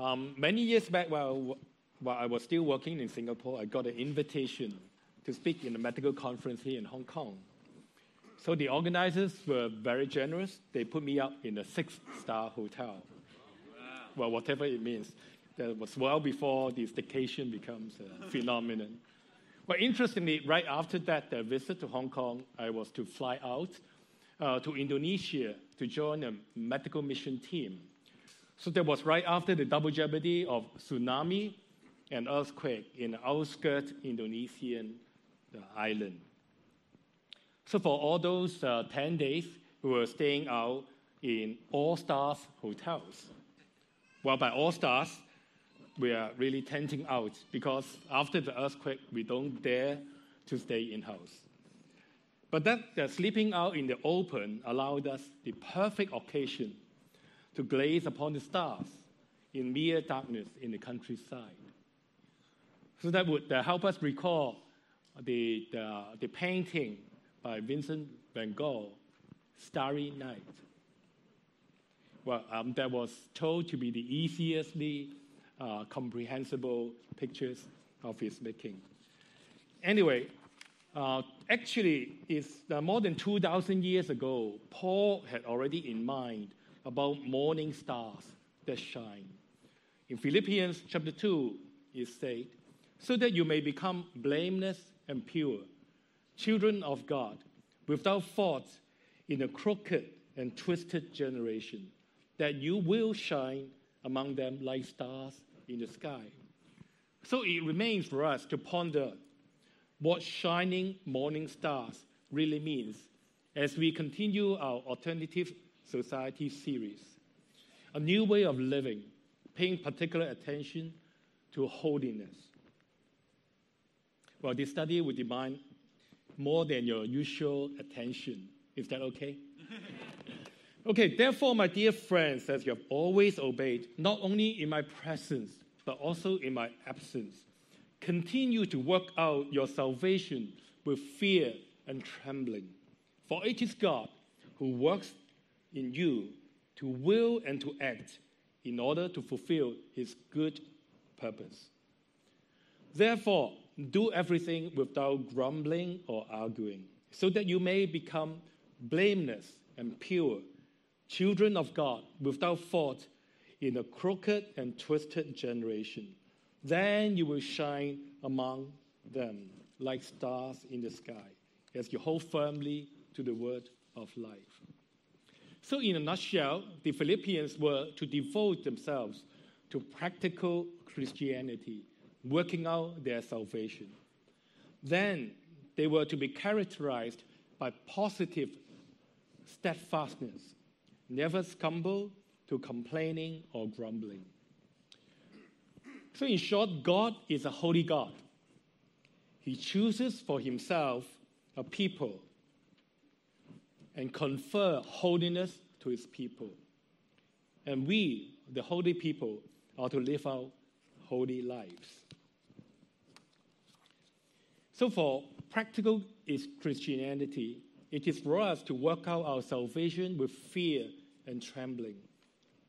Um, many years back, while, while I was still working in Singapore, I got an invitation to speak in a medical conference here in Hong Kong. So the organizers were very generous. They put me up in a six star hotel. Well, whatever it means. That was well before the staycation becomes a phenomenon. But interestingly, right after that the visit to Hong Kong, I was to fly out uh, to Indonesia to join a medical mission team. So that was right after the double jeopardy of tsunami and earthquake in the outskirts Indonesian uh, island. So for all those uh, 10 days, we were staying out in All Stars hotels. Well, by All Stars, we are really tenting out because after the earthquake, we don't dare to stay in house. But that sleeping out in the open allowed us the perfect occasion to gaze upon the stars in mere darkness in the countryside. So that would uh, help us recall the, the, the, painting by Vincent van Gogh, Starry Night. Well, um, that was told to be the easiestly uh, comprehensible pictures of his making. Anyway, uh, actually, it's uh, more than 2,000 years ago, Paul had already in mind about morning stars that shine. In Philippians chapter 2, it said, So that you may become blameless and pure, children of God, without fault in a crooked and twisted generation, that you will shine among them like stars in the sky. So it remains for us to ponder what shining morning stars really means as we continue our alternative society series. A new way of living, paying particular attention to holiness. Well, this study will demand more than your usual attention. Is that okay? okay, therefore, my dear friends, as you have always obeyed, not only in my presence, but also in my absence, continue to work out your salvation with fear and trembling. For it is God who works in you to will and to act in order to fulfill his good purpose. Therefore, do everything without grumbling or arguing, so that you may become blameless and pure, children of God without fault in a crooked and twisted generation. Then you will shine among them like stars in the sky as you hold firmly to the word of life. So, in a nutshell, the Philippians were to devote themselves to practical Christianity, working out their salvation. Then they were to be characterized by positive steadfastness, never succumb to complaining or grumbling. So, in short, God is a holy God. He chooses for himself a people and confer holiness to his people. And we, the holy people, are to live out holy lives. So, for practical is Christianity, it is for us to work out our salvation with fear and trembling,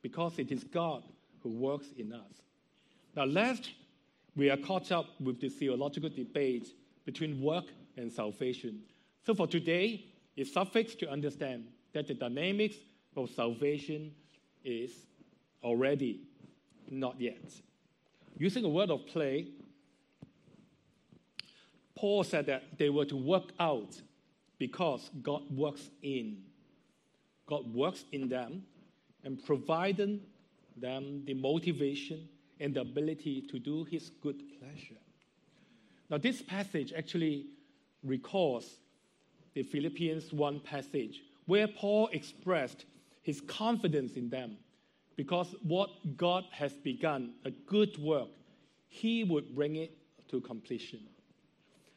because it is God who works in us. Now, lest we are caught up with the theological debate between work and salvation. So, for today, it's suffice to understand that the dynamics of salvation is already, not yet. Using a word of play, Paul said that they were to work out because God works in. God works in them and providing them the motivation and the ability to do his good pleasure. Now, this passage actually recalls the Philippians 1 passage where Paul expressed his confidence in them because what God has begun, a good work, he would bring it to completion.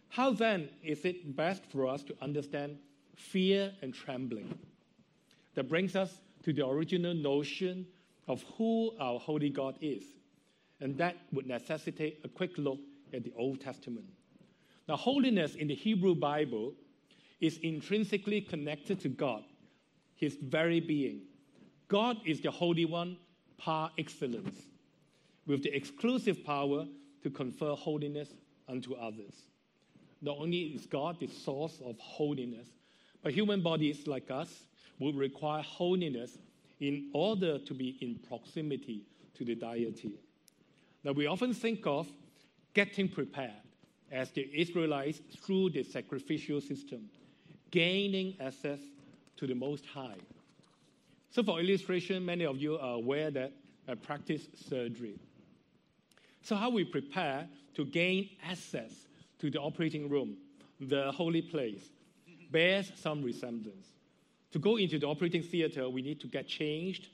How then is it best for us to understand fear and trembling? That brings us to the original notion of who our holy God is. And that would necessitate a quick look at the Old Testament. Now, holiness in the Hebrew Bible is intrinsically connected to God, his very being. God is the Holy One par excellence. with the exclusive power to confer holiness unto others. Not only is God the source of holiness, but human bodies like us will require holiness in order to be in proximity to the deity. Now, we often think of getting prepared as the Israelites through the sacrificial system, gaining access to the Most High. So, for illustration, many of you are aware that I practice surgery. So, how we prepare to gain access to the operating room, the holy place, bears some resemblance. To go into the operating theater, we need to get changed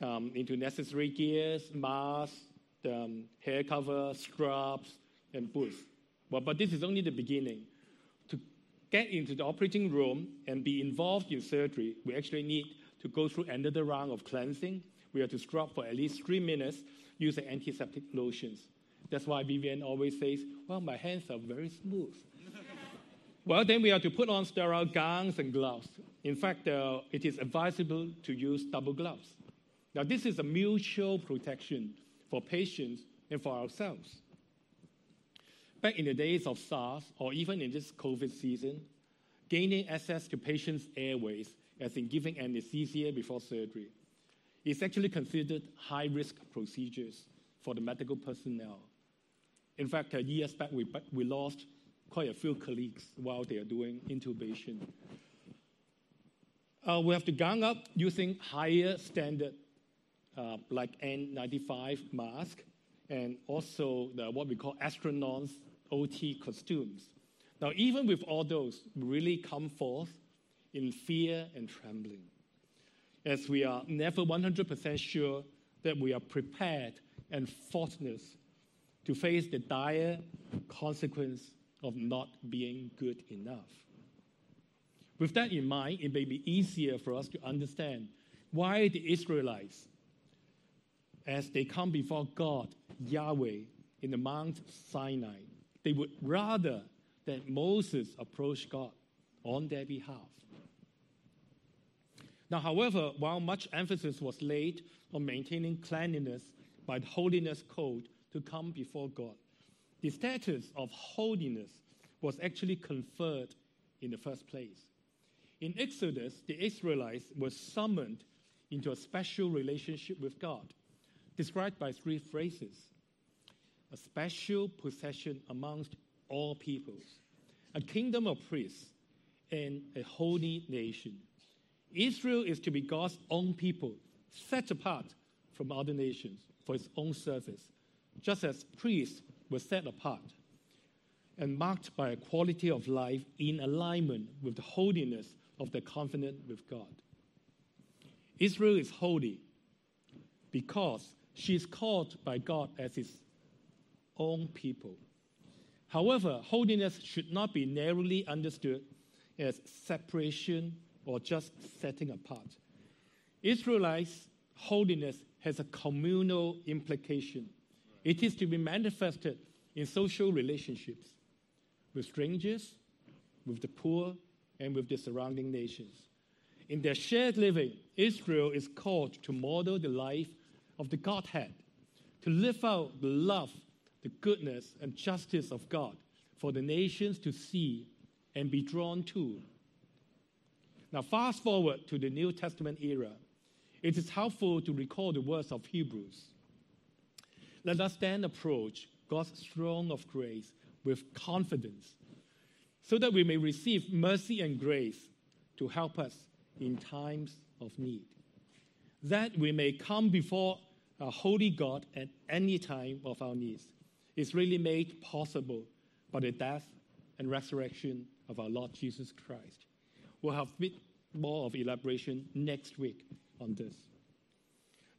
um, into necessary gears, masks, um, hair cover, scrubs, and boots. Well, but this is only the beginning. Get into the operating room and be involved in surgery, we actually need to go through another round of cleansing. We have to scrub for at least three minutes using antiseptic lotions. That's why Vivian always says, Well, my hands are very smooth. well, then we have to put on sterile gowns and gloves. In fact, uh, it is advisable to use double gloves. Now, this is a mutual protection for patients and for ourselves. Back in the days of SARS, or even in this COVID season, gaining access to patients' airways, as in giving anesthesia before surgery, is actually considered high risk procedures for the medical personnel. In fact, years back, we, we lost quite a few colleagues while they are doing intubation. Uh, we have to gang up using higher standard, uh, like N95 mask, and also the, what we call astronauts OT costumes. Now, even with all those, we really come forth in fear and trembling, as we are never 100% sure that we are prepared and faultless to face the dire consequence of not being good enough. With that in mind, it may be easier for us to understand why the Israelites, as they come before God, Yahweh, in the Mount Sinai, they would rather that Moses approach God on their behalf. Now, however, while much emphasis was laid on maintaining cleanliness by the holiness code to come before God, the status of holiness was actually conferred in the first place. In Exodus, the Israelites were summoned into a special relationship with God, described by three phrases a special possession amongst all peoples, a kingdom of priests, and a holy nation. Israel is to be God's own people, set apart from other nations for its own service, just as priests were set apart and marked by a quality of life in alignment with the holiness of their covenant with God. Israel is holy because she is called by God as his own people. However, holiness should not be narrowly understood as separation or just setting apart. Israelites' holiness has a communal implication. It is to be manifested in social relationships with strangers, with the poor, and with the surrounding nations. In their shared living, Israel is called to model the life of the Godhead, to live out the love the goodness and justice of God for the nations to see and be drawn to. Now, fast forward to the New Testament era. It is helpful to recall the words of Hebrews. Let us then approach God's throne of grace with confidence so that we may receive mercy and grace to help us in times of need. That we may come before a holy God at any time of our needs is really made possible by the death and resurrection of our Lord Jesus Christ. We'll have a bit more of elaboration next week on this.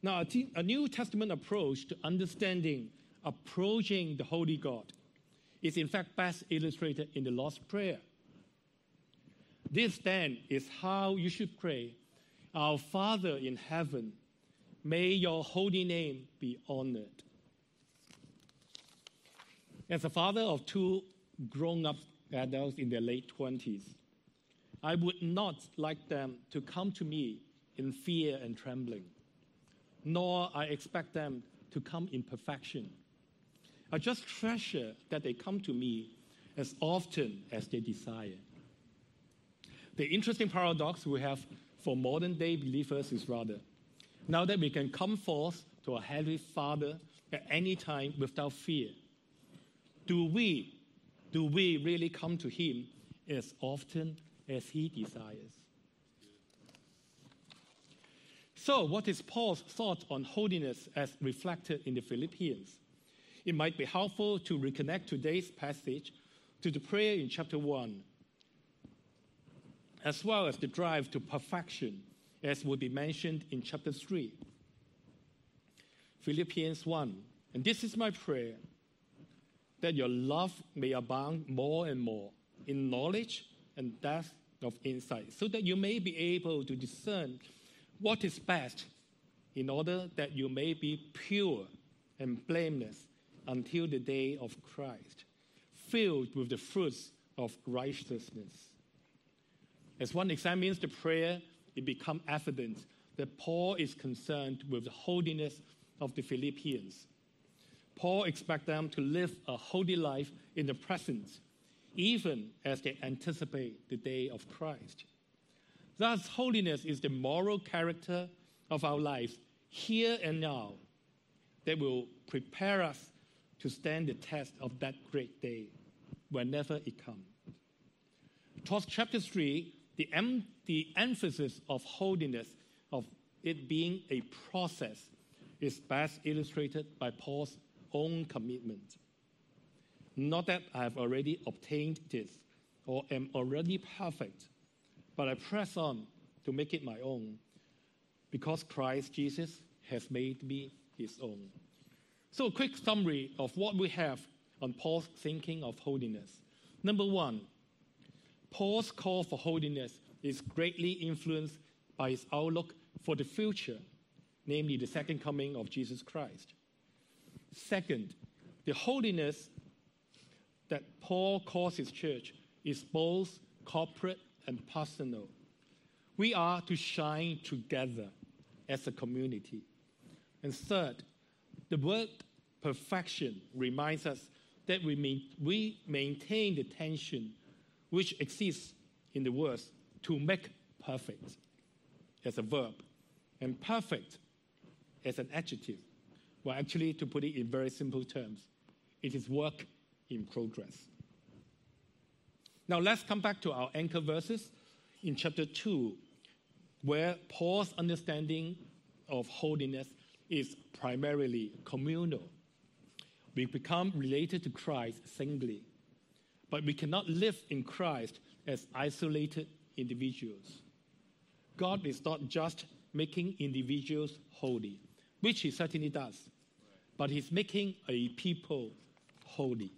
Now, a, New Testament approach to understanding approaching the Holy God is in fact best illustrated in the Lord's Prayer. This then is how you should pray Our Father in heaven, may your holy name be honored. As a father of two grown up adults in their late 20s, I would not like them to come to me in fear and trembling, nor I expect them to come in perfection. I just treasure that they come to me as often as they desire. The interesting paradox we have for modern day believers is rather now that we can come forth to a Heavenly Father at any time without fear, do we, do we really come to Him as often as He desires? So, what is Paul's thought on holiness as reflected in the Philippians? It might be helpful to reconnect today's passage to the prayer in chapter 1, as well as the drive to perfection, as will be mentioned in chapter 3. Philippians 1. And this is my prayer that your love may abound more and more in knowledge and depth of insight, so that you may be able to discern what is best, in order that you may be pure and blameless until the day of Christ, filled with the fruits of righteousness. As one examines the prayer, it becomes evident that Paul is concerned with the holiness of the Philippians. Paul expects them to live a holy life in the present, even as they anticipate the day of Christ. Thus, holiness is the moral character of our lives here and now that will prepare us to stand the test of that great day whenever it comes. Towards chapter 3, the, em- the emphasis of holiness, of it being a process, is best illustrated by Paul's own commitment. Not that I have already obtained this or am already perfect, but I press on to make it my own because Christ Jesus has made me his own. So, a quick summary of what we have on Paul's thinking of holiness. Number one, Paul's call for holiness is greatly influenced by his outlook for the future, namely the second coming of Jesus Christ. Second, the holiness that Paul calls his church is both corporate and personal. We are to shine together as a community. And third, the word perfection reminds us that we, main, we maintain the tension which exists in the words to make perfect as a verb and perfect as an adjective. Well, actually, to put it in very simple terms, it is work in progress. Now, let's come back to our anchor verses in chapter 2, where Paul's understanding of holiness is primarily communal. We become related to Christ singly, but we cannot live in Christ as isolated individuals. God is not just making individuals holy, which He certainly does, but He's making a people holy.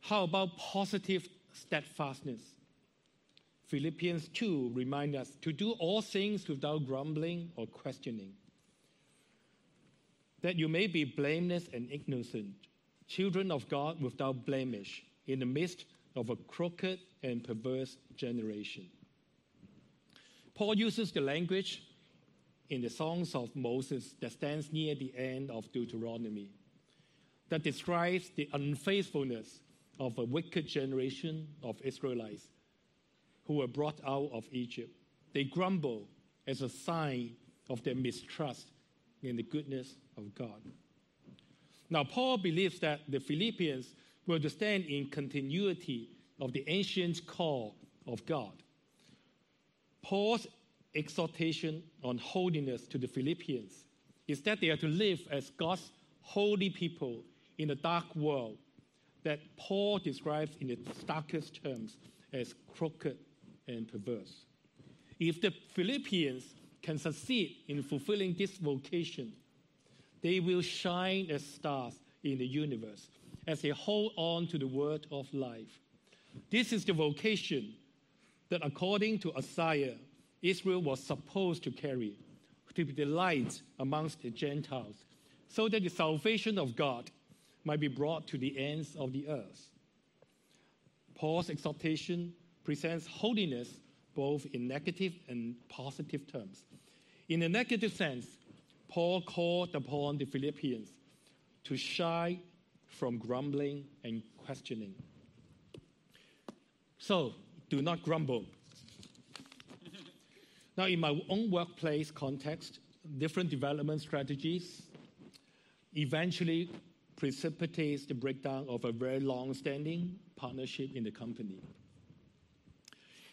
How about positive steadfastness? Philippians 2 remind us to do all things without grumbling or questioning, that you may be blameless and innocent, children of God without blemish, in the midst of a crooked and perverse generation. Paul uses the language in the songs of Moses that stands near the end of Deuteronomy that describes the unfaithfulness of a wicked generation of Israelites who were brought out of Egypt. They grumble as a sign of their mistrust in the goodness of God. Now, Paul believes that the Philippians were to stand in continuity of the ancient call of God. Paul's exhortation on holiness to the Philippians is that they are to live as God's holy people in a dark world that Paul describes in its starkest terms as crooked and perverse. If the Philippians can succeed in fulfilling this vocation, they will shine as stars in the universe as they hold on to the word of life. This is the vocation that, according to Isaiah, Israel was supposed to carry to be the light amongst the Gentiles, so that the salvation of God might be brought to the ends of the earth. Paul's exhortation presents holiness both in negative and positive terms. In a negative sense, Paul called upon the Philippians to shy from grumbling and questioning. So, do not grumble. Now, in my own workplace context, different development strategies eventually precipitates the breakdown of a very long-standing partnership in the company.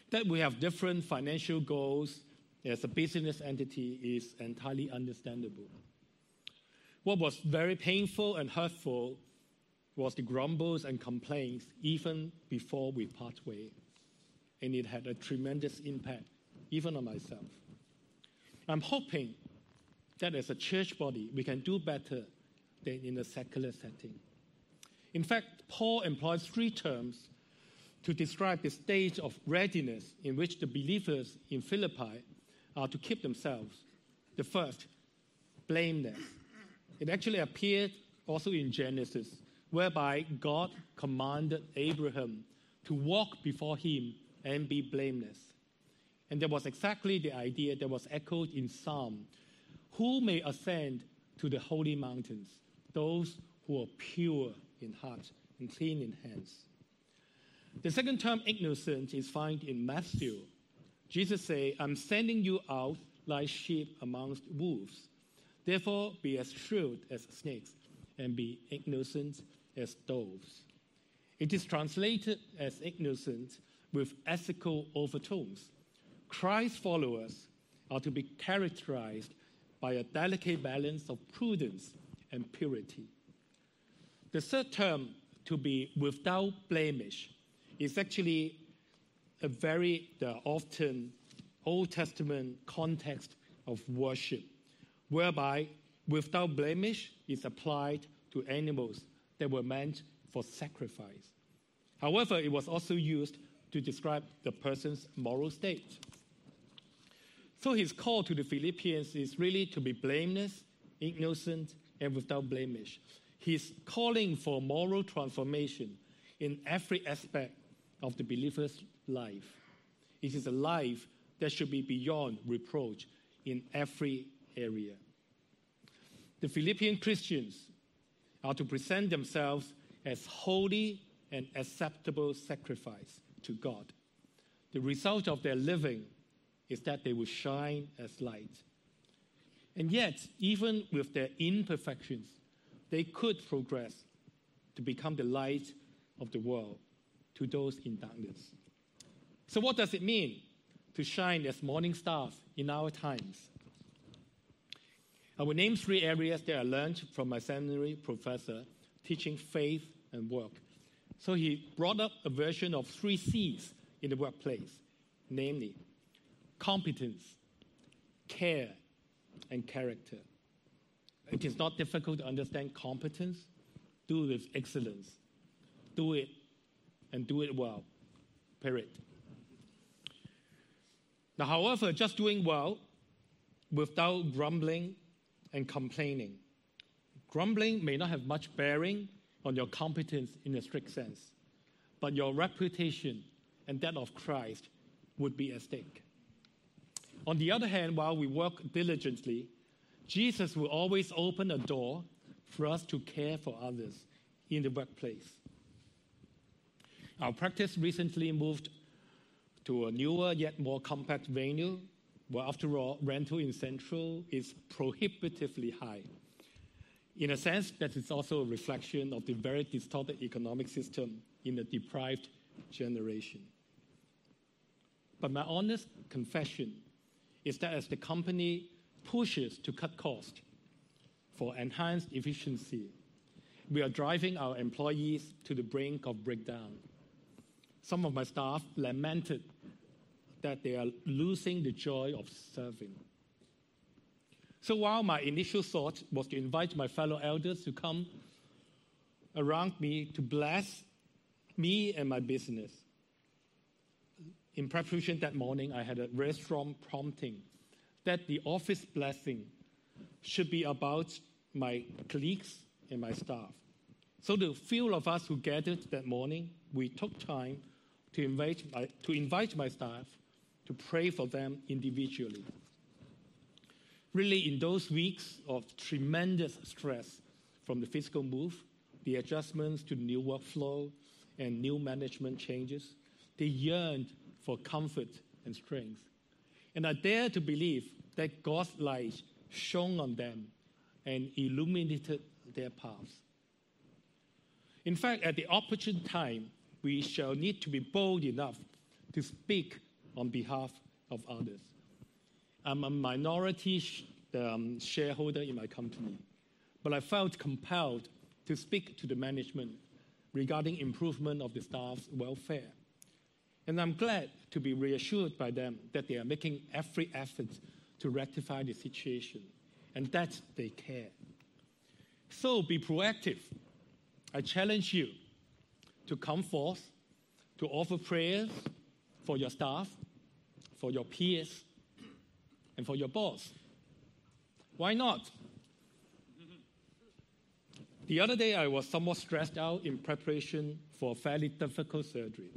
That we have different financial goals as a business entity is entirely understandable. What was very painful and hurtful was the grumbles and complaints even before we part ways, and it had a tremendous impact even on myself. I'm hoping that as a church body, we can do better than in a secular setting. In fact, Paul employs three terms to describe the stage of readiness in which the believers in Philippi are to keep themselves. The first, blameless. It actually appeared also in Genesis, whereby God commanded Abraham to walk before him and be blameless. And that was exactly the idea that was echoed in Psalm Who may ascend to the holy mountains? Those who are pure in heart and clean in hands. The second term, innocent, is found in Matthew. Jesus say, I'm sending you out like sheep amongst wolves. Therefore, be as shrewd as snakes and be innocent as doves. It is translated as innocent with ethical overtones. Christ's followers are to be characterized by a delicate balance of prudence and purity. The third term, to be without blemish, is actually a very often Old Testament context of worship, whereby without blemish is applied to animals that were meant for sacrifice. However, it was also used to describe the person's moral state. So his call to the Philippians is really to be blameless, innocent, and without blemish. He's calling for moral transformation in every aspect of the believer's life. It is a life that should be beyond reproach in every area. The Philippian Christians are to present themselves as holy and acceptable sacrifice to God. The result of their living is that they will shine as light. And yet, even with their imperfections, they could progress to become the light of the world to those in darkness. So, what does it mean to shine as morning stars in our times? I will name three areas that I learned from my seminary professor teaching faith and work. So, he brought up a version of three C's in the workplace namely, competence, care, and character. It is not difficult to understand competence. Do it with excellence. Do it and do it well. Period. Now, however, just doing well without grumbling and complaining. Grumbling may not have much bearing on your competence in a strict sense, but your reputation and that of Christ would be at stake. On the other hand, while we work diligently, Jesus will always open a door for us to care for others in the workplace. Our practice recently moved to a newer yet more compact venue, where after all, rental in Central is prohibitively high. In a sense, that is also a reflection of the very distorted economic system in a deprived generation. But my honest confession is that as the company pushes to cut costs for enhanced efficiency, we are driving our employees to the brink of breakdown some of my staff lamented that they are losing the joy of serving. So while my initial thought was to invite my fellow elders to come around me to bless me and my business, in preparation that morning, I had a very strong prompting that the office blessing should be about my colleagues and my staff. So the few of us who gathered that morning, we took time to invite, my, to invite my staff to pray for them individually. really in those weeks of tremendous stress from the physical move, the adjustments to new workflow, and new management changes, they yearned for comfort and strength. And I dare to believe that God's light shone on them and illuminated their paths. In fact, at the opportune time, we shall need to be bold enough to speak on behalf of others. I'm a minority um, shareholder in my company, but I felt compelled to speak to the management regarding improvement of the staff's welfare. And I'm glad to be reassured by them that they are making every effort to rectify the situation and that they care. So be proactive. I challenge you to come forth, to offer prayers for your staff, for your peers, and for your boss. Why not? The other day, I was somewhat stressed out in preparation for a fairly difficult surgery.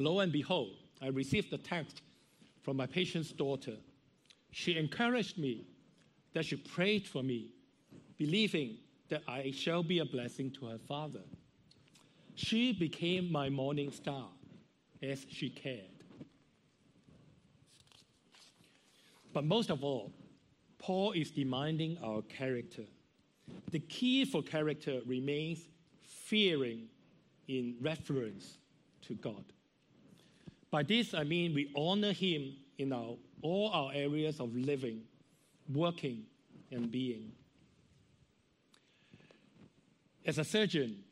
Lo and behold, I received a text from my patient's daughter. She encouraged me that she prayed for me, believing that I shall be a blessing to her father. She became my morning star as she cared. But most of all, Paul is demanding our character. The key for character remains fearing in reference to God. By this, I mean we honor Him in our, all our areas of living, working, and being. As a surgeon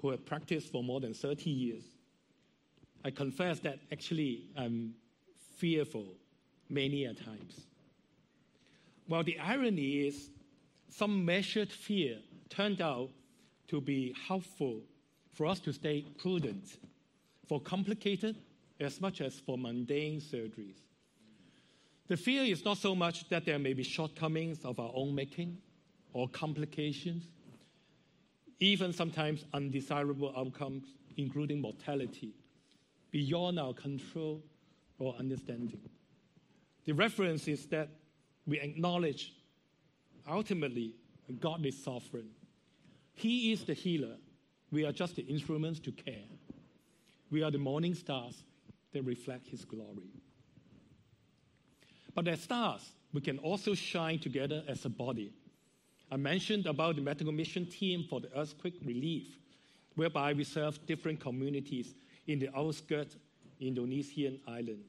who has practiced for more than 30 years, I confess that actually I'm fearful many a times. Well, the irony is, some measured fear turned out to be helpful for us to stay prudent for complicated as much as for mundane surgeries. The fear is not so much that there may be shortcomings of our own making or complications, even sometimes undesirable outcomes, including mortality, beyond our control or understanding. The reference is that we acknowledge ultimately God is sovereign. He is the healer. We are just the instruments to care. We are the morning stars that reflect His glory. But as stars, we can also shine together as a body. I mentioned about the medical mission team for the earthquake relief, whereby we serve different communities in the outskirts Indonesian island.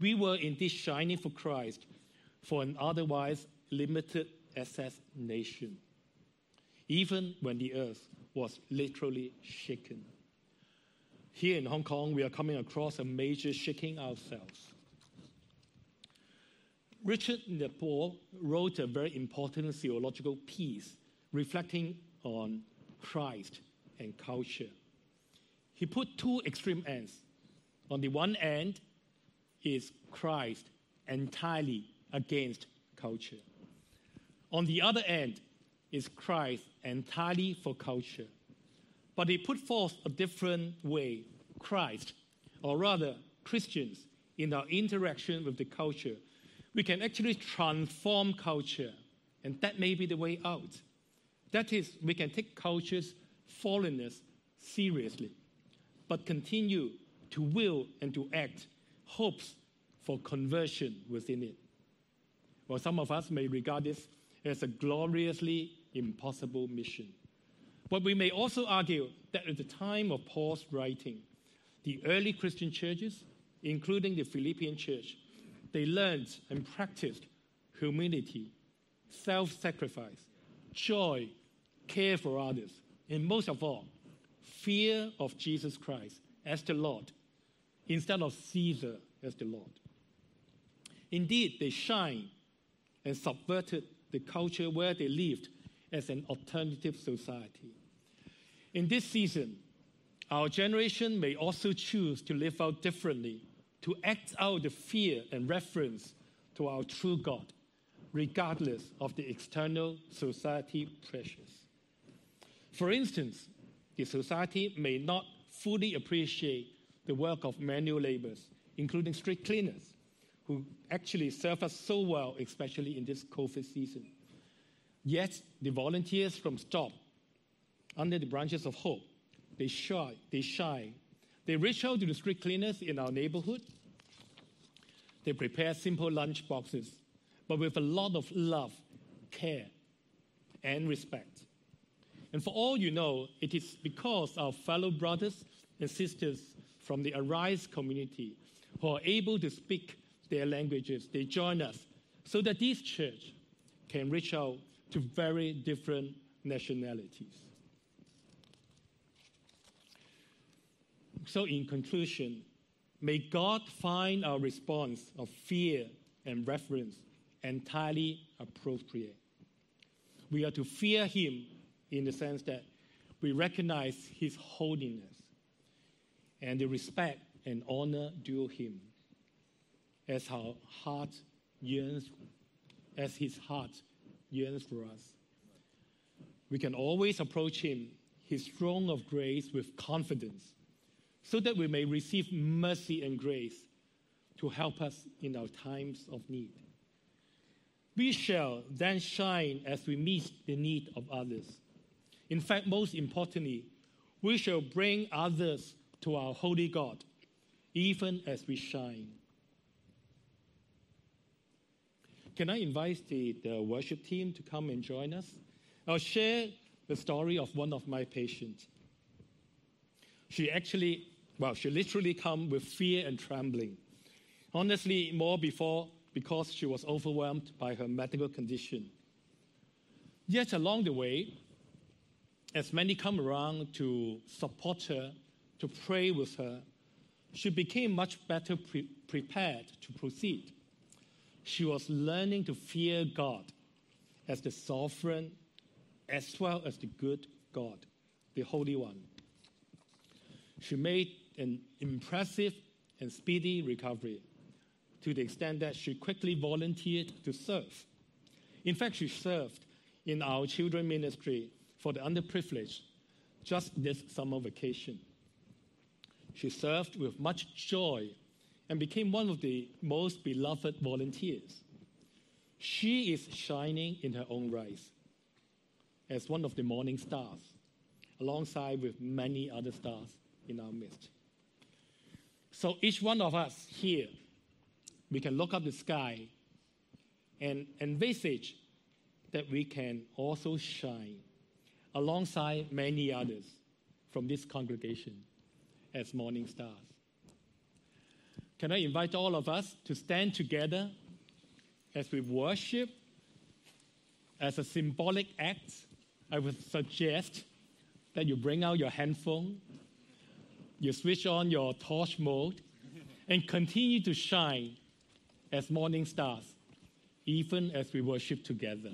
We were indeed shining for Christ for an otherwise limited access nation, even when the earth was literally shaken. Here in Hong Kong, we are coming across a major shaking ourselves. Richard Niebuhr wrote a very important theological piece reflecting on Christ and culture. He put two extreme ends. On the one end is Christ entirely against culture. On the other end is Christ entirely for culture. But he put forth a different way Christ, or rather Christians, in our interaction with the culture. We can actually transform culture, and that may be the way out. That is, we can take culture's fallenness seriously, but continue to will and to act hopes for conversion within it. Well, some of us may regard this as a gloriously impossible mission. But we may also argue that at the time of Paul's writing, the early Christian churches, including the Philippian church, they learned and practiced humility, self sacrifice, joy, care for others, and most of all, fear of Jesus Christ as the Lord instead of Caesar as the Lord. Indeed, they shine and subverted the culture where they lived as an alternative society. In this season, our generation may also choose to live out differently, to act out the fear and reference to our true God, regardless of the external society pressures. For instance, the society may not fully appreciate the work of manual laborers, including street cleaners, who actually serve us so well, especially in this COVID season. Yet, the volunteers from STOP, under the branches of Hope, they shine, they. They reach out to the street cleaners in our neighborhood. They prepare simple lunch boxes, but with a lot of love, care, and respect. And for all you know, it is because our fellow brothers and sisters from the Arise community who are able to speak their languages, they join us so that this church can reach out to very different nationalities. So, in conclusion, may God find our response of fear and reverence entirely appropriate. We are to fear Him in the sense that we recognize His holiness and the respect and honor due Him as our heart yearns, as His heart yearns for us. We can always approach Him, His throne of grace, with confidence so that we may receive mercy and grace to help us in our times of need. We shall then shine as we meet the need of others. In fact, most importantly, we shall bring others to our holy God, even as we shine. Can I invite the, the worship team to come and join us? I'll share the story of one of my patients. She actually well, she literally come with fear and trembling. Honestly, more before because she was overwhelmed by her medical condition. Yet along the way, as many come around to support her, to pray with her, she became much better pre- prepared to proceed. She was learning to fear God as the sovereign as well as the good God, the Holy One. She made an impressive and speedy recovery to the extent that she quickly volunteered to serve. In fact, she served in our children ministry for the underprivileged just this summer vacation. She served with much joy and became one of the most beloved volunteers. She is shining in her own right as one of the morning stars, alongside with many other stars in our midst. So each one of us here, we can look up the sky and envisage that we can also shine alongside many others from this congregation as morning stars. Can I invite all of us to stand together as we worship as a symbolic act? I would suggest that you bring out your handphone you switch on your torch mode and continue to shine as morning stars, even as we worship together.